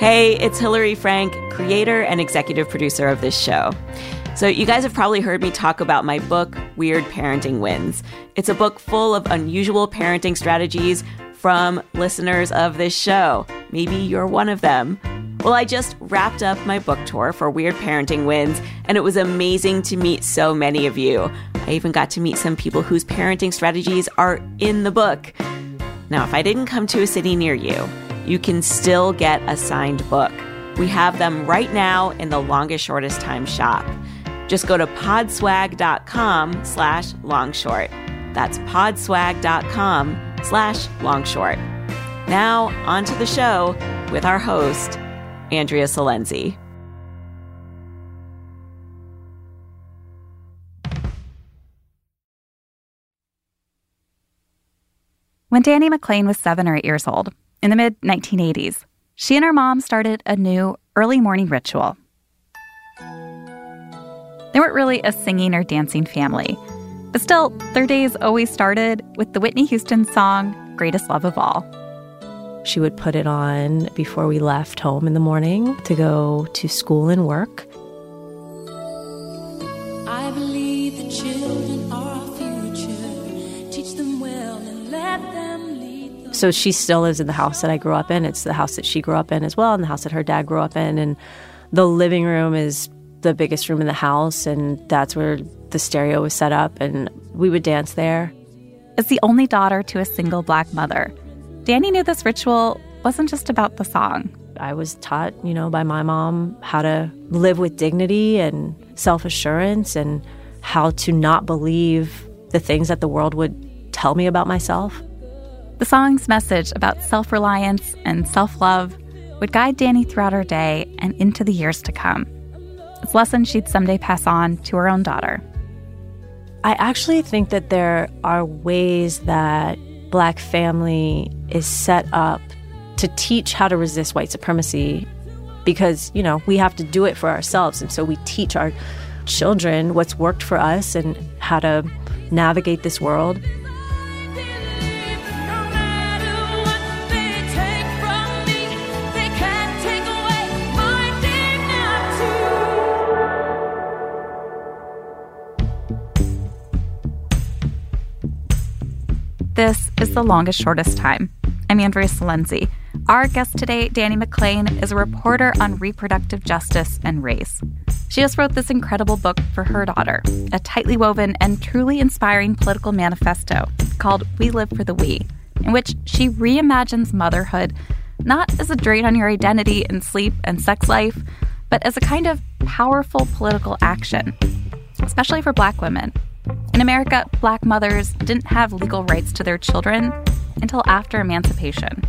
Hey, it's Hillary Frank, creator and executive producer of this show. So, you guys have probably heard me talk about my book, Weird Parenting Wins. It's a book full of unusual parenting strategies from listeners of this show. Maybe you're one of them. Well, I just wrapped up my book tour for Weird Parenting Wins, and it was amazing to meet so many of you. I even got to meet some people whose parenting strategies are in the book. Now, if I didn't come to a city near you, you can still get a signed book. We have them right now in the longest shortest time shop. Just go to podswag.com slash longshort. That's podswag.com slash longshort. Now, on to the show with our host, Andrea Silenzi. When Dani McClain was seven or eight years old, in the mid 1980s, she and her mom started a new early morning ritual. They weren't really a singing or dancing family, but still, their days always started with the Whitney Houston song, Greatest Love of All. She would put it on before we left home in the morning to go to school and work. So she still lives in the house that I grew up in. It's the house that she grew up in as well, and the house that her dad grew up in. And the living room is the biggest room in the house, and that's where the stereo was set up, and we would dance there. As the only daughter to a single black mother, Dani knew this ritual wasn't just about the song. I was taught, you know, by my mom how to live with dignity and self assurance and how to not believe the things that the world would tell me about myself. The song's message about self reliance and self love would guide Dani throughout her day and into the years to come. It's lessons she'd someday pass on to her own daughter. I actually think that there are ways that Black family is set up to teach how to resist white supremacy because, you know, we have to do it for ourselves. And so we teach our children what's worked for us and how to navigate this world. Is The Longest Shortest Time. I'm Andrea Silenzi. Our guest today, Dani McClain, is a reporter on reproductive justice and race. She just wrote this incredible book for her daughter, a tightly woven and truly inspiring political manifesto called We Live for the We, in which she reimagines motherhood not as a drain on your identity and sleep and sex life, but as a kind of powerful political action, especially for black women. In America, black mothers didn't have legal rights to their children until after emancipation.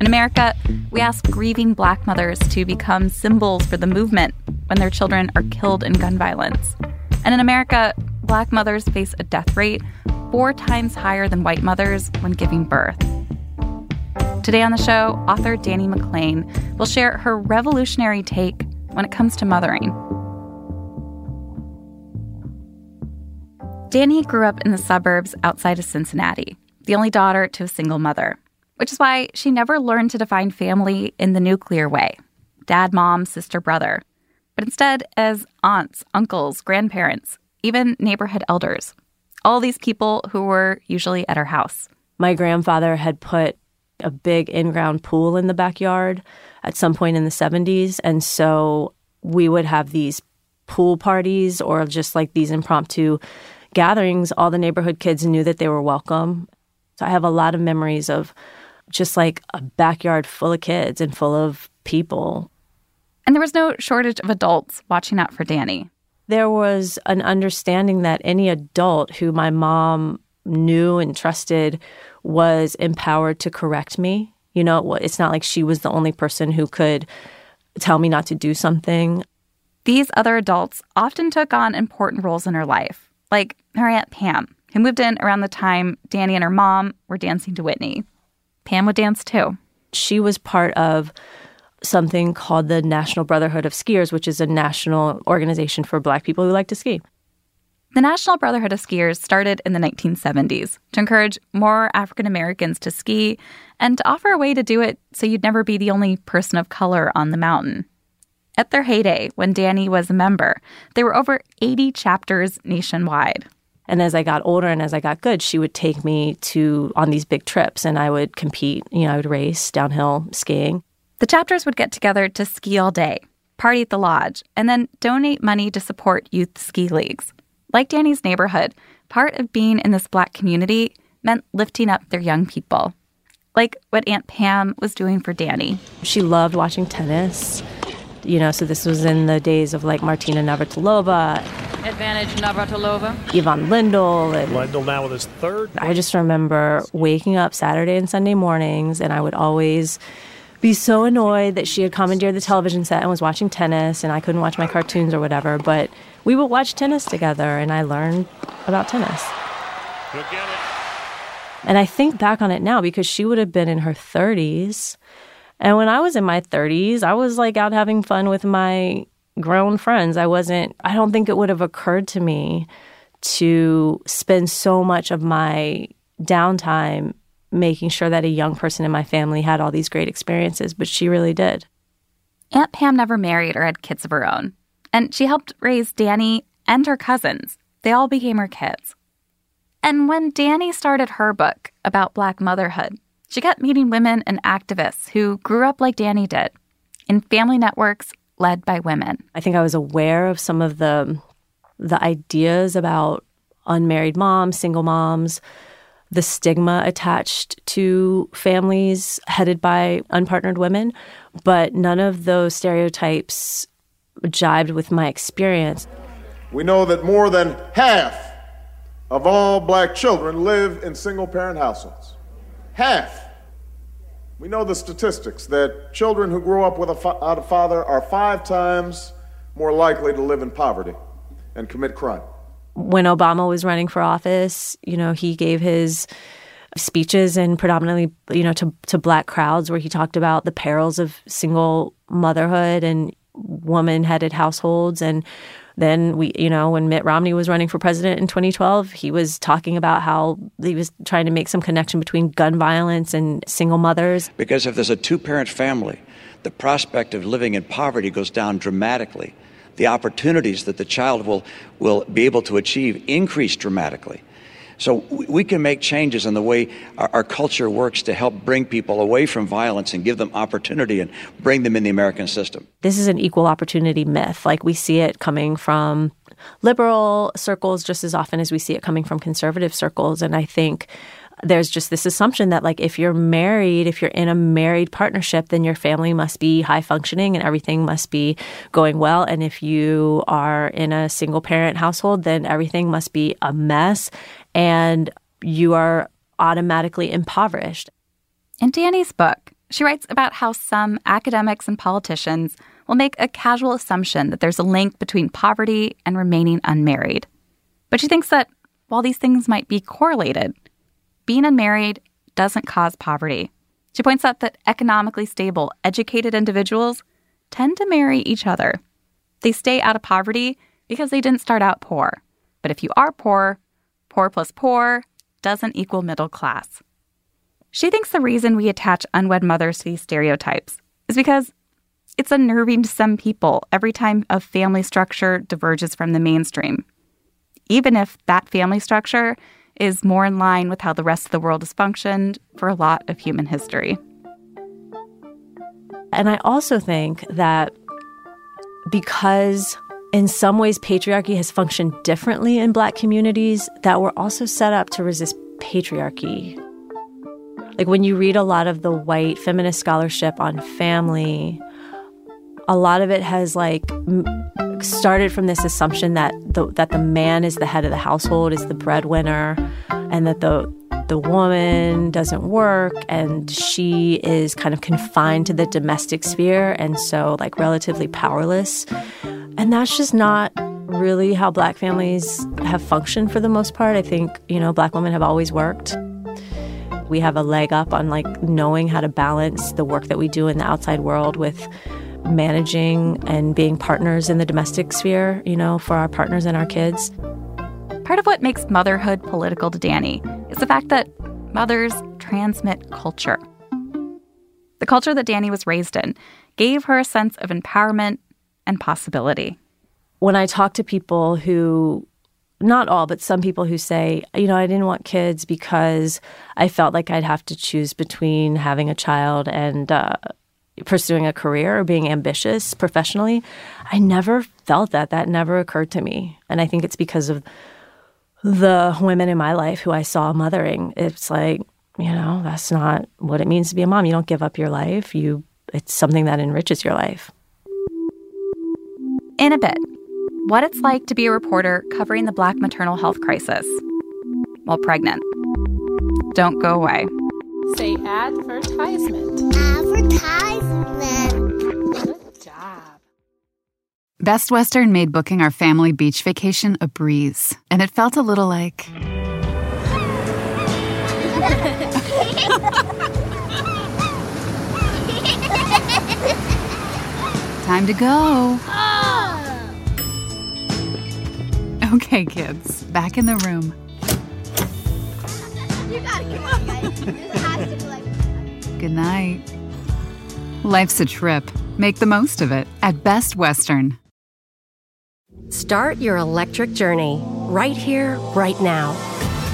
In America, we ask grieving black mothers to become symbols for the movement when their children are killed in gun violence. And in America, black mothers face a death rate four times higher than white mothers when giving birth. Today on the show, author Dani McClain will share her revolutionary take when it comes to mothering. Dani grew up in the suburbs outside of Cincinnati, the only daughter to a single mother, which is why she never learned to define family in the nuclear way dad, mom, sister, brother. but instead as aunts, uncles, grandparents, even neighborhood elders. All these people who were usually at her house. My grandfather had put a big in ground pool in the backyard at some point in the 70s. And so we would have these pool parties or just like these impromptu gatherings. All the neighborhood kids knew that they were welcome. So I have a lot of memories of just like a backyard full of kids and full of people. And there was no shortage of adults watching out for Dani. There was an understanding that any adult who my mom knew and trusted was empowered to correct me. You know, it's not like she was the only person who could tell me not to do something. These other adults often took on important roles in her life, like her Aunt Pam, who moved in around the time Dani and her mom were dancing to Whitney. Pam would dance too. She was part of something called the National Brotherhood of Skiers, which is a national organization for Black people who like to ski. The National Brotherhood of Skiers started in the 1970s to encourage more African Americans to ski and to offer a way to do it so you'd never be the only person of color on the mountain. At their heyday, when Dani was a member, there were over 80 chapters nationwide. And as I got older and as I got good, she would take me to on these big trips and I would compete, you know, I would race downhill skiing. The chapters would get together to ski all day, party at the lodge, and then donate money to support youth ski leagues. Like Dani's neighborhood, part of being in this black community meant lifting up their young people. Like what Aunt Pam was doing for Dani. She loved watching tennis. You know, so this was in the days of like Martina Navratilova. Advantage Navratilova. Ivan Lendl. And Lendl now with his third. I just remember waking up Saturday and Sunday mornings, and I would always be so annoyed that she had commandeered the television set and was watching tennis and I couldn't watch my cartoons or whatever. But we would watch tennis together and I learned about tennis. And I think back on it now because she would have been in her 30s. And when I was in my 30s, I was like out having fun with my grown friends. I wasn't, I don't think it would have occurred to me to spend so much of my downtime making sure that a young person in my family had all these great experiences, but she really did. Aunt Pam never married or had kids of her own, and she helped raise Dani and her cousins. They all became her kids. And when Dani started her book about Black motherhood, she kept meeting women and activists who grew up like Dani did in family networks led by women. I think I was aware of some of the the ideas about unmarried moms, single moms, the stigma attached to families headed by unpartnered women, but none of those stereotypes jibed with my experience. We know that more than half of all black children live in single parent households. Half. We know the statistics that children who grow up without a father are five times more likely to live in poverty and commit crime. When Obama was running for office, you know, he gave his speeches and predominantly, you know, to to black crowds where he talked about the perils of single motherhood and woman-headed households and then we you know when Mitt Romney was running for president in 2012 he was talking about how he was trying to make some connection between gun violence and single mothers because if there's a two-parent family the prospect of living in poverty goes down dramatically the opportunities that the child will, will be able to achieve increase dramatically. So we can make changes in the way our, our, culture works to help bring people away from violence and give them opportunity and bring them in the American system. This is an equal opportunity myth. Like we see it coming from liberal circles just as often as we see it coming from conservative circles. And I think there's just this assumption that like if you're married, if you're in a married partnership, then your family must be high functioning and everything must be going well. And if you are in a single parent household, then everything must be a mess and you are automatically impoverished. In Dani's book, she writes about how some academics and politicians will make a casual assumption that there's a link between poverty and remaining unmarried. But she thinks that while these things might be correlated, being unmarried doesn't cause poverty. She points out that economically stable, educated individuals tend to marry each other. They stay out of poverty because they didn't start out poor. But if you are poor, poor plus poor doesn't equal middle class. She thinks the reason we attach unwed mothers to these stereotypes is because It's unnerving to some people every time a family structure diverges from the mainstream, even if that family structure is more in line with how the rest of the world has functioned for a lot of human history. And I also think that because in some ways patriarchy has functioned differently in black communities, that we're also set up to resist patriarchy. Like when you read a lot of the white feminist scholarship on family, a lot of it has like started from this assumption that the that the man is the head of the household, is the breadwinner, and that the the woman doesn't work and she is kind of confined to the domestic sphere and so like relatively powerless. And that's just not really how black families have functioned for the most part. I think, you know, black women have always worked. We have a leg up on like knowing how to balance the work that we do in the outside world with managing and being partners in the domestic sphere, you know, for our partners and our kids. Part of what makes motherhood political to Dani is the fact that mothers transmit culture. The culture that Dani was raised in gave her a sense of empowerment and possibility. When I talk to people who, not all, but some people who say, you know, I didn't want kids because I felt like I'd have to choose between having a child and uh, pursuing a career or being ambitious professionally, I never felt that. That never occurred to me. And I think it's because of the women in my life who I saw mothering. It's like, you know, that's not what it means to be a mom. You don't give up your life. You it's something that enriches your life. In a bit, what it's like to be a reporter covering the black maternal health crisis while pregnant. Don't go away. Say advertisement. Advertisement. Good job. Best Western made booking our family beach vacation a breeze, and it felt a little like. Time to go. Oh. Okay, kids, back in the room. You gotta come on, guys. This has to be like. Good night. Life's a trip. Make the most of it at Best Western. Start your electric journey right here, right now.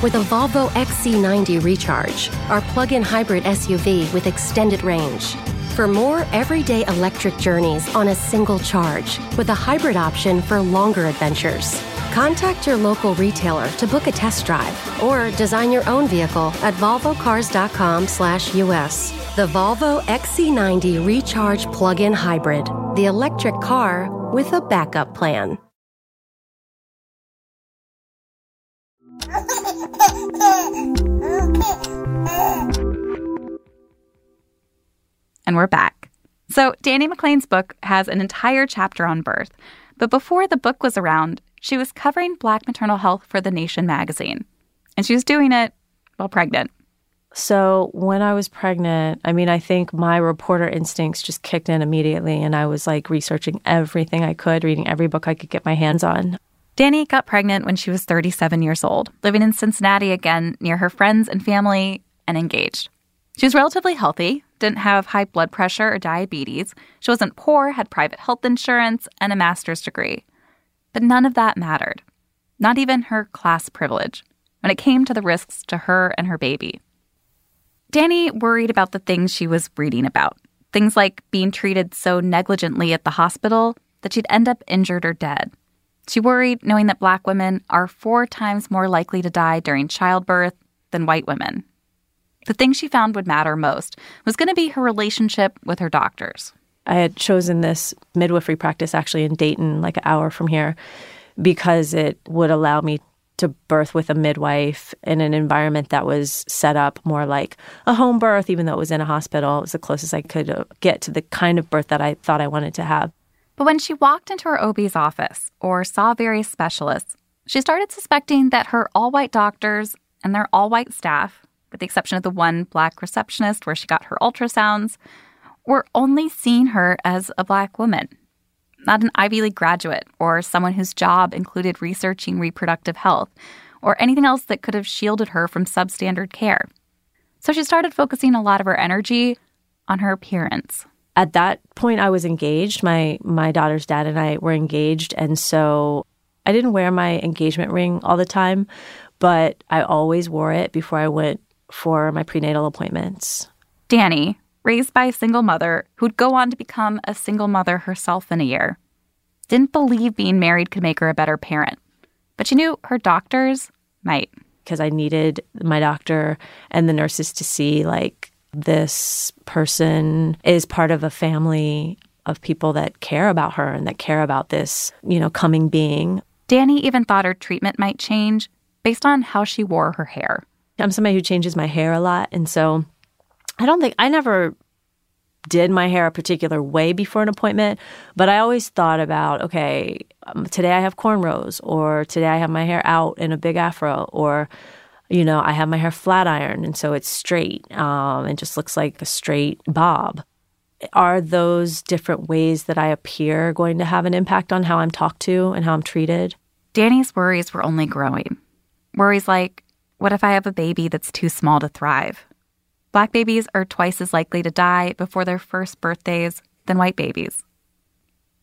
With a Volvo XC90 Recharge, our plug in hybrid SUV with extended range. For more everyday electric journeys on a single charge, with a hybrid option for longer adventures. Contact your local retailer to book a test drive or design your own vehicle at volvocars.com/us. The Volvo XC90 Recharge plug-in hybrid, the electric car with a backup plan. And we're back. So, Dani McClain's book has an entire chapter on birth. But before the book was around, she was covering Black maternal health for The Nation magazine. And she was doing it while pregnant. So when I was pregnant, I mean, I think my reporter instincts just kicked in immediately, and I was like researching everything I could, reading every book I could get my hands on. Dani got pregnant when she was 37 years old, living in Cincinnati again near her friends and family, and engaged. She was relatively healthy, didn't have high blood pressure or diabetes. She wasn't poor, had private health insurance, and a master's degree. But none of that mattered, not even her class privilege, when it came to the risks to her and her baby. Dani worried about the things she was reading about. Things like being treated so negligently at the hospital that she'd end up injured or dead. She worried knowing that black women are four times more likely to die during childbirth than white women. The thing she found would matter most was going to be her relationship with her doctors. I had chosen this midwifery practice actually in Dayton, like an hour from here, because it would allow me to birth with a midwife in an environment that was set up more like a home birth, even though it was in a hospital. It was the closest I could uh, get to the kind of birth that I thought I wanted to have. But when she walked into her OB's office or saw various specialists, she started suspecting that her all white doctors and their all white staff, with the exception of the one black receptionist where she got her ultrasounds, were only seeing her as a black woman, not an Ivy League graduate or someone whose job included researching reproductive health or anything else that could have shielded her from substandard care. So she started focusing a lot of her energy on her appearance. At that point, I was engaged. My my daughter's dad and I were engaged, and so I didn't wear my engagement ring all the time, but I always wore it before I went for my prenatal appointments. Dani, raised by a single mother who'd go on to become a single mother herself in a year, didn't believe being married could make her a better parent. But she knew her doctors might. Because I needed my doctor and the nurses to see, like, this person is part of a family of people that care about her and that care about this, you know, coming being. Dani even thought her treatment might change based on how she wore her hair. I'm somebody who changes my hair a lot. And so I don't think I never did my hair a particular way before an appointment, but I always thought about, okay, um, today I have cornrows, or today I have my hair out in a big afro, or, you know, I have my hair flat ironed and so it's straight um, and just looks like a straight bob. Are those different ways that I appear going to have an impact on how I'm talked to and how I'm treated? Dani's worries were only growing. Worries like, what if I have a baby that's too small to thrive? Black babies are twice as likely to die before their first birthdays than white babies.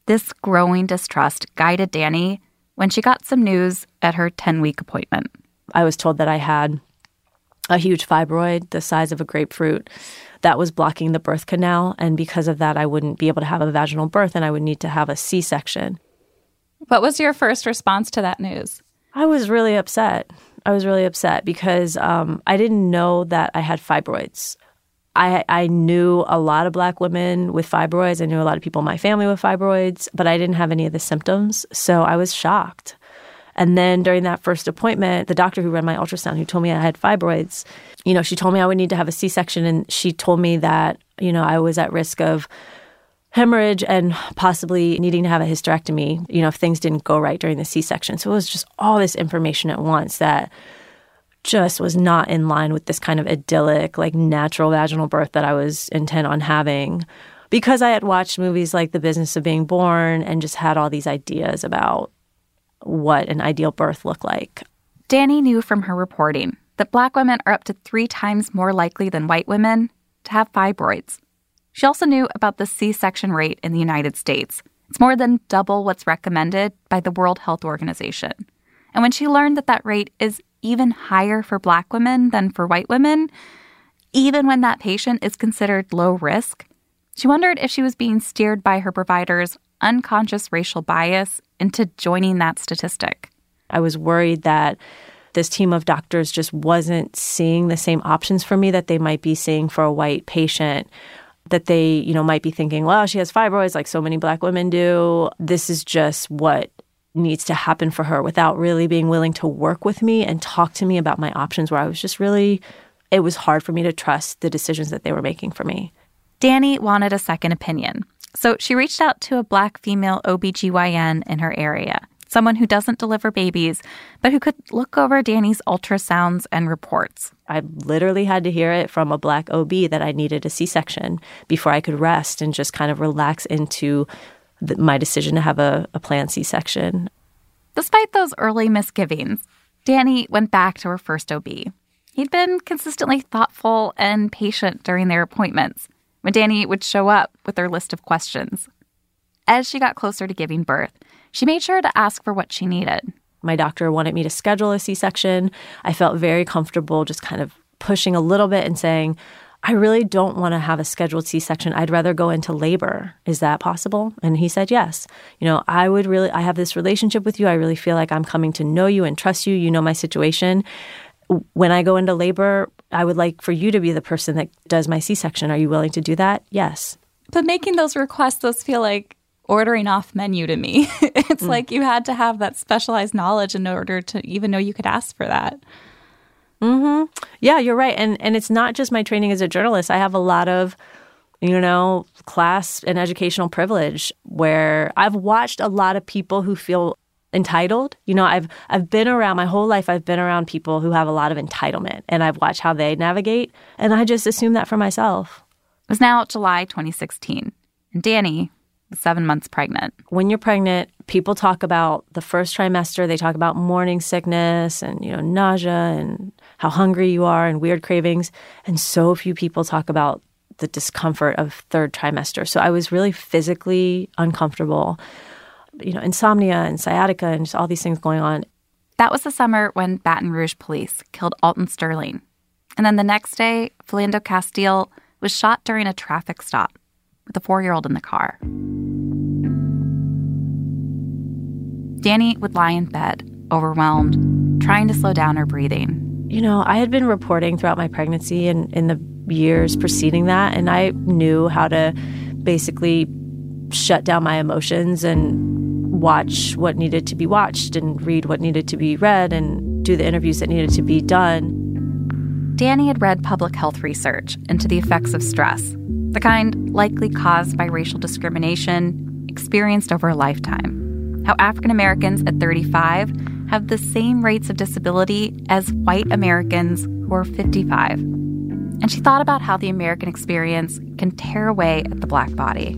This growing distrust guided Dani when she got some news at her 10 week appointment. I was told that I had a huge fibroid the size of a grapefruit that was blocking the birth canal. And because of that, I wouldn't be able to have a vaginal birth and I would need to have a C section. What was your first response to that news? I was really upset. I was really upset because um, I didn't know that I had fibroids. I, I knew a lot of black women with fibroids. I knew a lot of people in my family with fibroids, but I didn't have any of the symptoms. So I was shocked. And then during that first appointment, the doctor who ran my ultrasound, who told me I had fibroids, you know, she told me I would need to have a C section. And she told me that, you know, I was at risk of hemorrhage and possibly needing to have a hysterectomy, you know, if things didn't go right during the C section. So it was just all this information at once that just was not in line with this kind of idyllic, like natural vaginal birth that I was intent on having. Because I had watched movies like The Business of Being Born and just had all these ideas about what an ideal birth looked like. Dani knew from her reporting that black women are up to three times more likely than white women to have fibroids. She also knew about the C section rate in the United States. It's more than double what's recommended by the World Health Organization. And when she learned that that rate is even higher for black women than for white women, even when that patient is considered low risk, she wondered if she was being steered by her provider's unconscious racial bias into joining that statistic. I was worried that this team of doctors just wasn't seeing the same options for me that they might be seeing for a white patient that they, you know, might be thinking, well, she has fibroids like so many black women do. This is just what needs to happen for her without really being willing to work with me and talk to me about my options where I was just really it was hard for me to trust the decisions that they were making for me. Dani wanted a second opinion. So she reached out to a black female OBGYN in her area, someone who doesn't deliver babies, but who could look over Dani's ultrasounds and reports. I literally had to hear it from a black OB that I needed a C section before I could rest and just kind of relax into the, my decision to have a, a planned C section. Despite those early misgivings, Dani went back to her first OB. He'd been consistently thoughtful and patient during their appointments when Dani would show up with her list of questions. As she got closer to giving birth, she made sure to ask for what she needed. My doctor wanted me to schedule a C section. I felt very comfortable just kind of pushing a little bit and saying, I really don't want to have a scheduled C section. I'd rather go into labor. Is that possible? And he said, Yes. You know, I would really, I have this relationship with you. I really feel like I'm coming to know you and trust you. You know my situation. When I go into labor, I would like for you to be the person that does my C section. Are you willing to do that? Yes. But making those requests, those feel like ordering off menu to me. it's mm. like you had to have that specialized knowledge in order to even know you could ask for that. Hmm. Yeah, you're right, and and it's not just my training as a journalist. I have a lot of, you know, class and educational privilege where I've watched a lot of people who feel entitled. You know, I've I've been around my whole life. I've been around people who have a lot of entitlement, and I've watched how they navigate, and I just assume that for myself. It was now July 2016, and Dani seven months pregnant. When you're pregnant, people talk about the first trimester. They talk about morning sickness and you know nausea and how hungry you are and weird cravings. And so few people talk about the discomfort of third trimester. So I was really physically uncomfortable. You know, insomnia and sciatica and just all these things going on. That was the summer when Baton Rouge police killed Alton Sterling. And then the next day, Philando Castile was shot during a traffic stop with a four year old in the car. Dani would lie in bed, overwhelmed, trying to slow down her breathing. You know, I had been reporting throughout my pregnancy and in the years preceding that, and I knew how to basically shut down my emotions and watch what needed to be watched and read what needed to be read and do the interviews that needed to be done. Dani had read public health research into the effects of stress, the kind likely caused by racial discrimination experienced over a lifetime. How African Americans at 35 have the same rates of disability as white Americans who are 55. And she thought about how the American experience can tear away at the black body.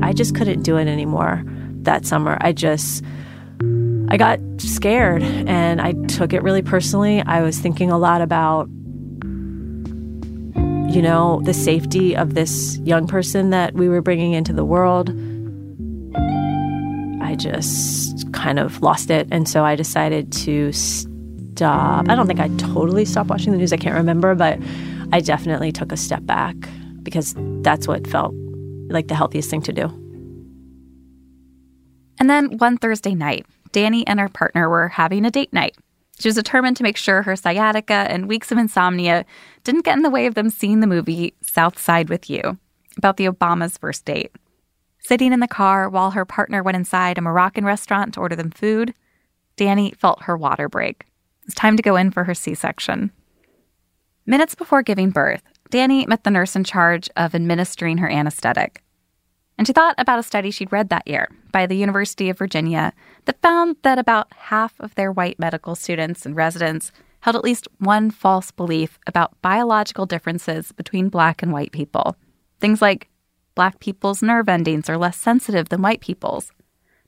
I just couldn't do it anymore that summer. I just I got scared and I took it really personally. I was thinking a lot about you know, the safety of this young person that we were bringing into the world. I just kind of lost it and so I decided to stop. I don't think I totally stopped watching the news. I can't remember, but I definitely took a step back because that's what felt like the healthiest thing to do. And then one Thursday night, Dani and her partner were having a date night. She was determined to make sure her sciatica and weeks of insomnia didn't get in the way of them seeing the movie South Side with You about the Obamas' first date. Sitting in the car while her partner went inside a Moroccan restaurant to order them food, Dani felt her water break. It was time to go in for her C section. Minutes before giving birth, Dani met the nurse in charge of administering her anesthetic. And she thought about a study she'd read that year by the University of Virginia that found that about half of their white medical students and residents held at least one false belief about biological differences between black and white people. Things like black people's nerve endings are less sensitive than white people's.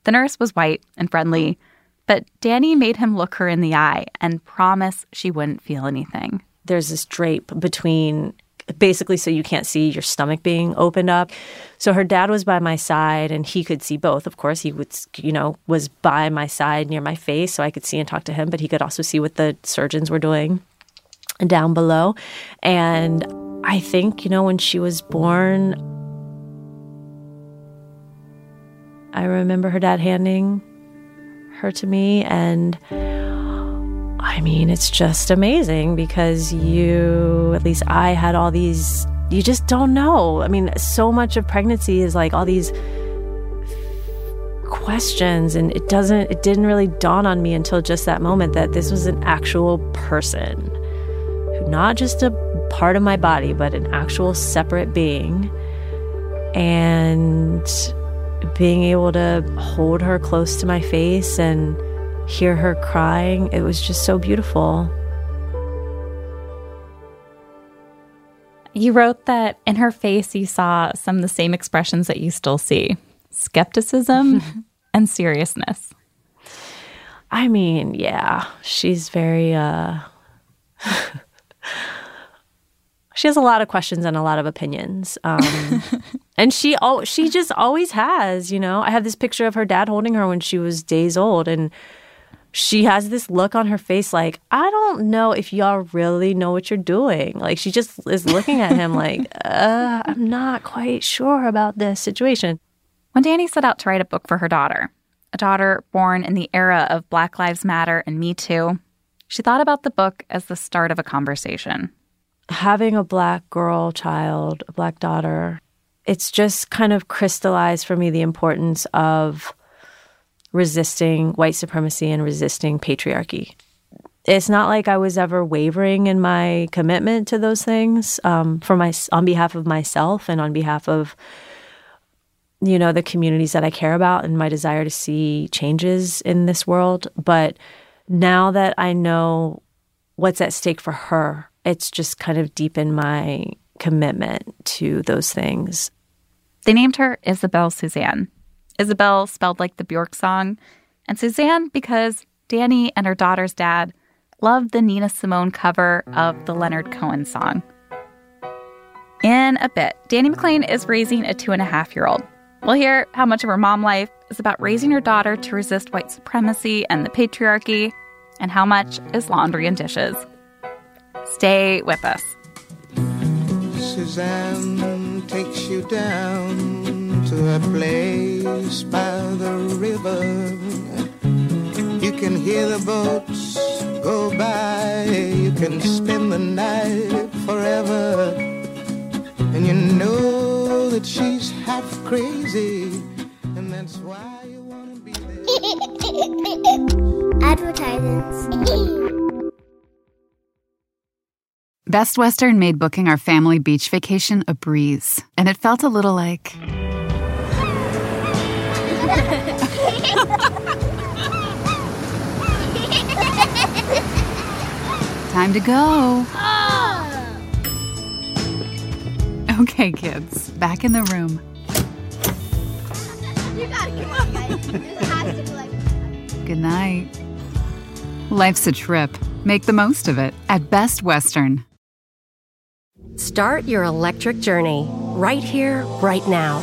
The nurse was white and friendly, but Dani made him look her in the eye and promise she wouldn't feel anything. There's this drape between basically so you can't see your stomach being opened up. So her dad was by my side and he could see both. Of course, he would, you know, was by my side near my face so I could see and talk to him, but he could also see what the surgeons were doing down below. And I think, you know, when she was born, I remember her dad handing her to me and I mean, it's just amazing because you, at least I had all these, you just don't know. I mean, so much of pregnancy is like all these questions, and it doesn't, it didn't really dawn on me until just that moment that this was an actual person, not just a part of my body, but an actual separate being. And being able to hold her close to my face and hear her crying. It was just so beautiful. You wrote that in her face you saw some of the same expressions that you still see skepticism and seriousness. I mean, yeah, she's very, uh, she has a lot of questions and a lot of opinions. Um, and she, oh, she just always has, you know. I have this picture of her dad holding her when she was days old, and she has this look on her face like, I don't know if y'all really know what you're doing. Like, she just is looking at him like, uh, I'm not quite sure about this situation. When Dani set out to write a book for her daughter, a daughter born in the era of Black Lives Matter and Me Too, she thought about the book as the start of a conversation. Having a black girl child, a black daughter, it's just kind of crystallized for me the importance of resisting white supremacy and resisting patriarchy. It's not like I was ever wavering in my commitment to those things um, for my on behalf of myself and on behalf of you know the communities that I care about and my desire to see changes in this world. But now that I know what's at stake for her, it's just kind of deepened my commitment to those things. They named her Isabel Suzanne Isabel spelled like the Bjork song, and Suzanne because Dani and her daughter's dad loved the Nina Simone cover of the Leonard Cohen song. In a bit, Dani McClain is raising a two and a half year old. We'll hear how much of her mom life is about raising her daughter to resist white supremacy and the patriarchy, and how much is laundry and dishes. Stay with us. Suzanne takes you down to a place by the river. You can hear the boats go by. You can spend the night forever. And you know that she's half crazy. And that's why you want to be there. Advertisements. Best Western made booking our family beach vacation a breeze, and it felt a little like. Time to go. Oh. Okay, kids, back in the room. You gotta come on, guys. This has to be like. Good night. Life's a trip. Make the most of it at Best Western. Start your electric journey right here, right now.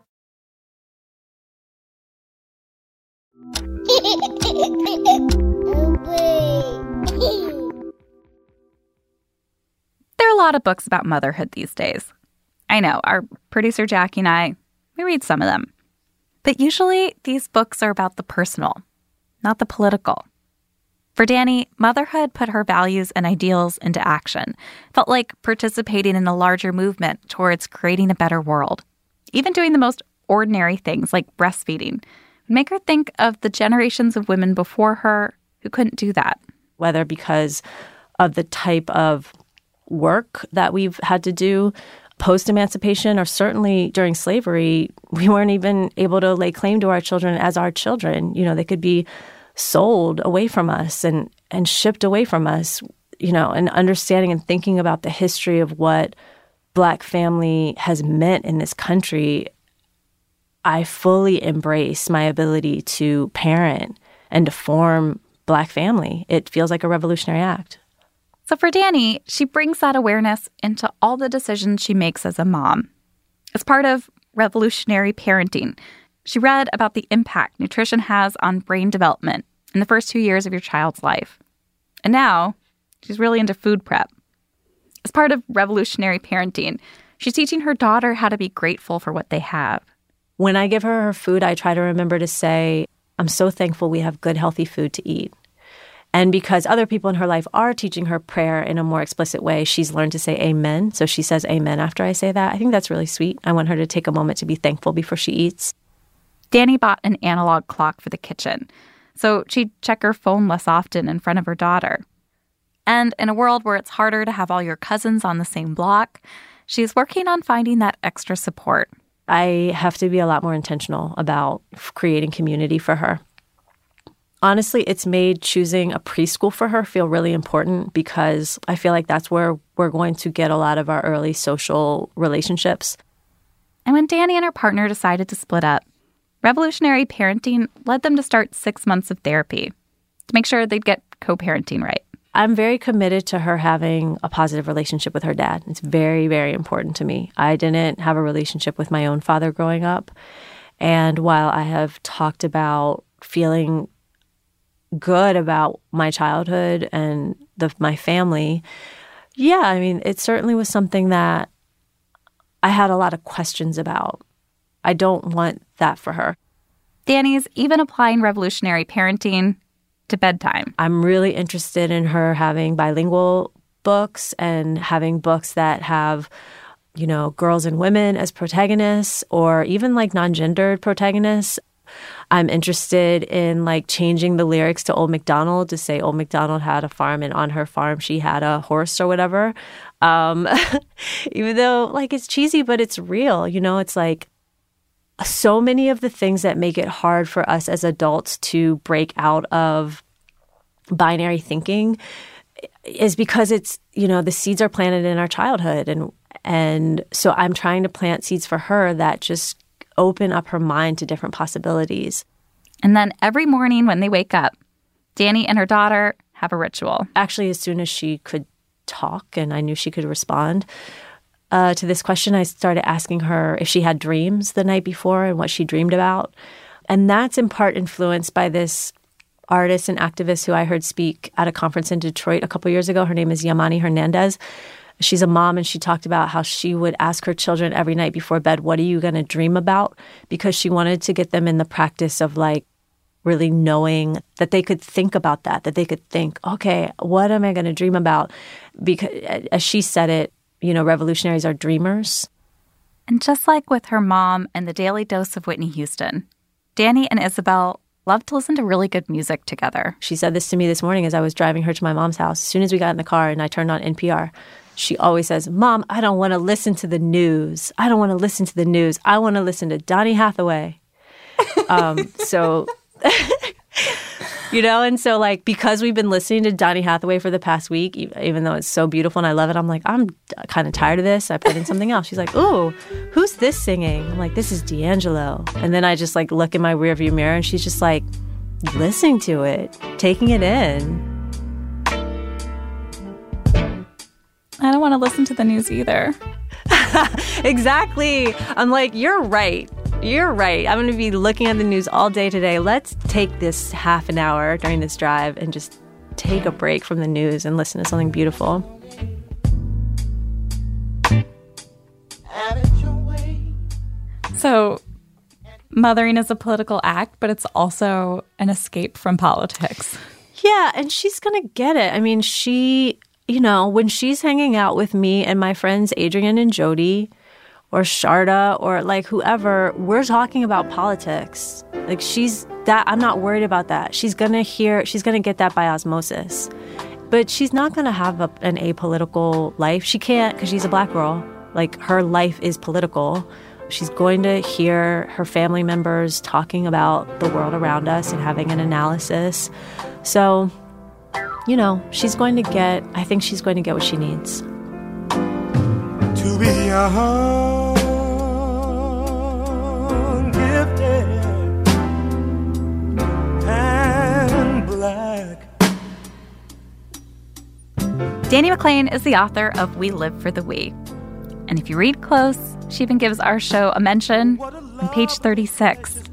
Lot of books about motherhood these days. I know, our producer Jackie and I, we read some of them. But usually these books are about the personal, not the political. For Dani, motherhood put her values and ideals into action, felt like participating in a larger movement towards creating a better world. Even doing the most ordinary things like breastfeeding would make her think of the generations of women before her who couldn't do that. whether because of the type of work that we've had to do post emancipation or certainly during slavery, we weren't even able to lay claim to our children as our children. You know, they could be sold away from us and, and shipped away from us, you know, and understanding and thinking about the history of what Black family has meant in this country. I fully embrace my ability to parent and to form Black family. It feels like a revolutionary act. So for Dani, she brings that awareness into all the decisions she makes as a mom. As part of revolutionary parenting, she read about the impact nutrition has on brain development in the first two years of your child's life. And now she's really into food prep. As part of revolutionary parenting, she's teaching her daughter how to be grateful for what they have. When I give her her food, I try to remember to say, I'm so thankful we have good, healthy food to eat. And because other people in her life are teaching her prayer in a more explicit way, she's learned to say amen. So she says amen after I say that. I think that's really sweet. I want her to take a moment to be thankful before she eats. Dani bought an analog clock for the kitchen, so she'd check her phone less often in front of her daughter. And in a world where it's harder to have all your cousins on the same block, she's working on finding that extra support. I have to be a lot more intentional about creating community for her. Honestly, it's made choosing a preschool for her feel really important because I feel like that's where we're going to get a lot of our early social relationships. And when Dani and her partner decided to split up, revolutionary parenting led them to start six months of therapy to make sure they'd get co parenting right. I'm very committed to her having a positive relationship with her dad. It's very, very important to me. I didn't have a relationship with my own father growing up. And while I have talked about feeling good about my childhood and the, my family, yeah, I mean, it certainly was something that I had a lot of questions about. I don't want that for her. Dani's even applying revolutionary parenting to bedtime. I'm really interested in her having bilingual books and having books that have, you know, girls and women as protagonists or even like non gendered protagonists. I'm interested in like changing the lyrics to Old MacDonald to say Old MacDonald had a farm and on her farm she had a horse or whatever. Um, even though like it's cheesy, but it's real, you know, it's like so many of the things that make it hard for us as adults to break out of binary thinking is because it's you know the seeds are planted in our childhood and and so I'm trying to plant seeds for her that just open up her mind to different possibilities. And then every morning when they wake up, Dani and her daughter have a ritual. Actually, as soon as she could talk and I knew she could respond uh, to this question, I started asking her if she had dreams the night before and what she dreamed about. And that's in part influenced by this artist and activist who I heard speak at a conference in Detroit a couple years ago. Her name is Yamani Hernandez. She's a mom and she talked about how she would ask her children every night before bed, What are you going to dream about? Because she wanted to get them in the practice of like really knowing that they could think about that, that they could think, okay, what am I going to dream about? Because as she said it, you know, revolutionaries are dreamers. And just like with her mom and the daily dose of Whitney Houston, Dani and Isabel love to listen to really good music together. She said this to me this morning as I was driving her to my mom's house. As soon as we got in the car and I turned on NPR, she always says, Mom, I don't want to listen to the news. I don't want to listen to the news. I want to listen to Donny Hathaway. um, so, you know, and so like because we've been listening to Donny Hathaway for the past week, even though it's so beautiful and I love it, I'm like, I'm kind of tired of this. I put in something else. She's like, Ooh, who's this singing? I'm like, This is D'Angelo. And then I just like look in my rearview mirror and she's just like listening to it, taking it in. I don't want to listen to the news either. exactly. I'm like, you're right. You're right. I'm going to be looking at the news all day today. Let's take this half an hour during this drive and just take a break from the news and listen to something beautiful. So, mothering is a political act, but it's also an escape from politics. Yeah, and she's going to get it. I mean, she you know, when she's hanging out with me and my friends Adrian and Jody or Sharda or like whoever, we're talking about politics. Like she's that I'm not worried about that. She's going to hear she's going to get that by osmosis. But she's not going to have a, an apolitical life. She can't cuz she's a black girl. Like her life is political. She's going to hear her family members talking about the world around us and having an analysis. So, you know, she's going to get, I think she's going to get what she needs. To be young, gifted, and black. Dani McClain is the author of We Live for the We. And if you read close, she even gives our show a mention on page 36.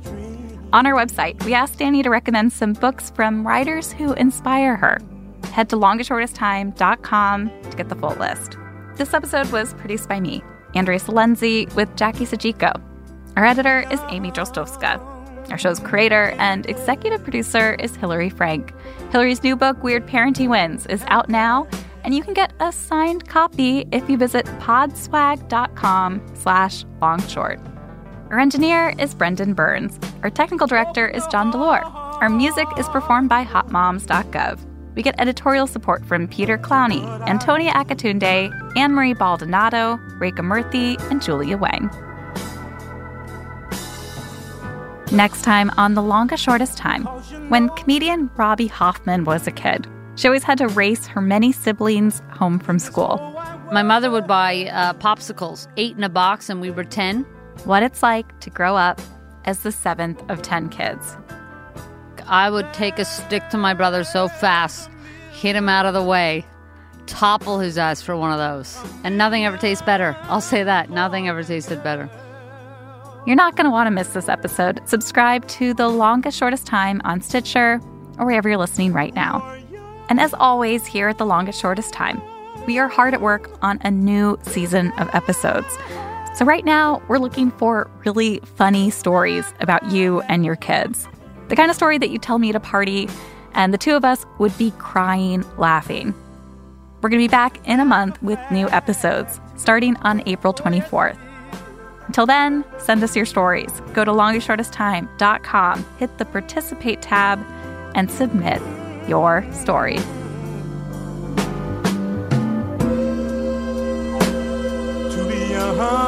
On our website, we asked Dani to recommend some books from writers who inspire her. Head to longestshortesttime.com to get the full list. This episode was produced by me, Andrea Silenzi, with Jackie Sajico. Our editor is Amy Drozdowska. Our show's creator and executive producer is Hillary Frank. Hillary's new book, Weird Parenting Wins, is out now, and you can get a signed copy if you visit podswag.com slash longshort. Our engineer is Brendan Burns. Our technical director is John DeLore. Our music is performed by hotmoms.gov. We get editorial support from Peter Clowney, Antonia Akatunde, Anne Marie Baldonado, Rekha Murthy, and Julia Wang. Next time on The Longest Shortest Time, when comedian Robbie Hoffman was a kid, she always had to race her many siblings home from school. My mother would buy uh, popsicles, eight in a box, and we were 10. What it's like to grow up as the seventh of 10 kids. I would take a stick to my brother so fast, hit him out of the way, topple his ass for one of those. And nothing ever tastes better. I'll say that. Nothing ever tasted better. You're not going to want to miss this episode. Subscribe to The Longest Shortest Time on Stitcher or wherever you're listening right now. And as always, here at The Longest Shortest Time, we are hard at work on a new season of episodes. So, right now, we're looking for really funny stories about you and your kids. The kind of story that you tell me at a party, and the two of us would be crying laughing. We're going to be back in a month with new episodes, starting on April 24th. Until then, send us your stories. Go to longestshortesttime.com, hit the participate tab, and submit your story. To be young,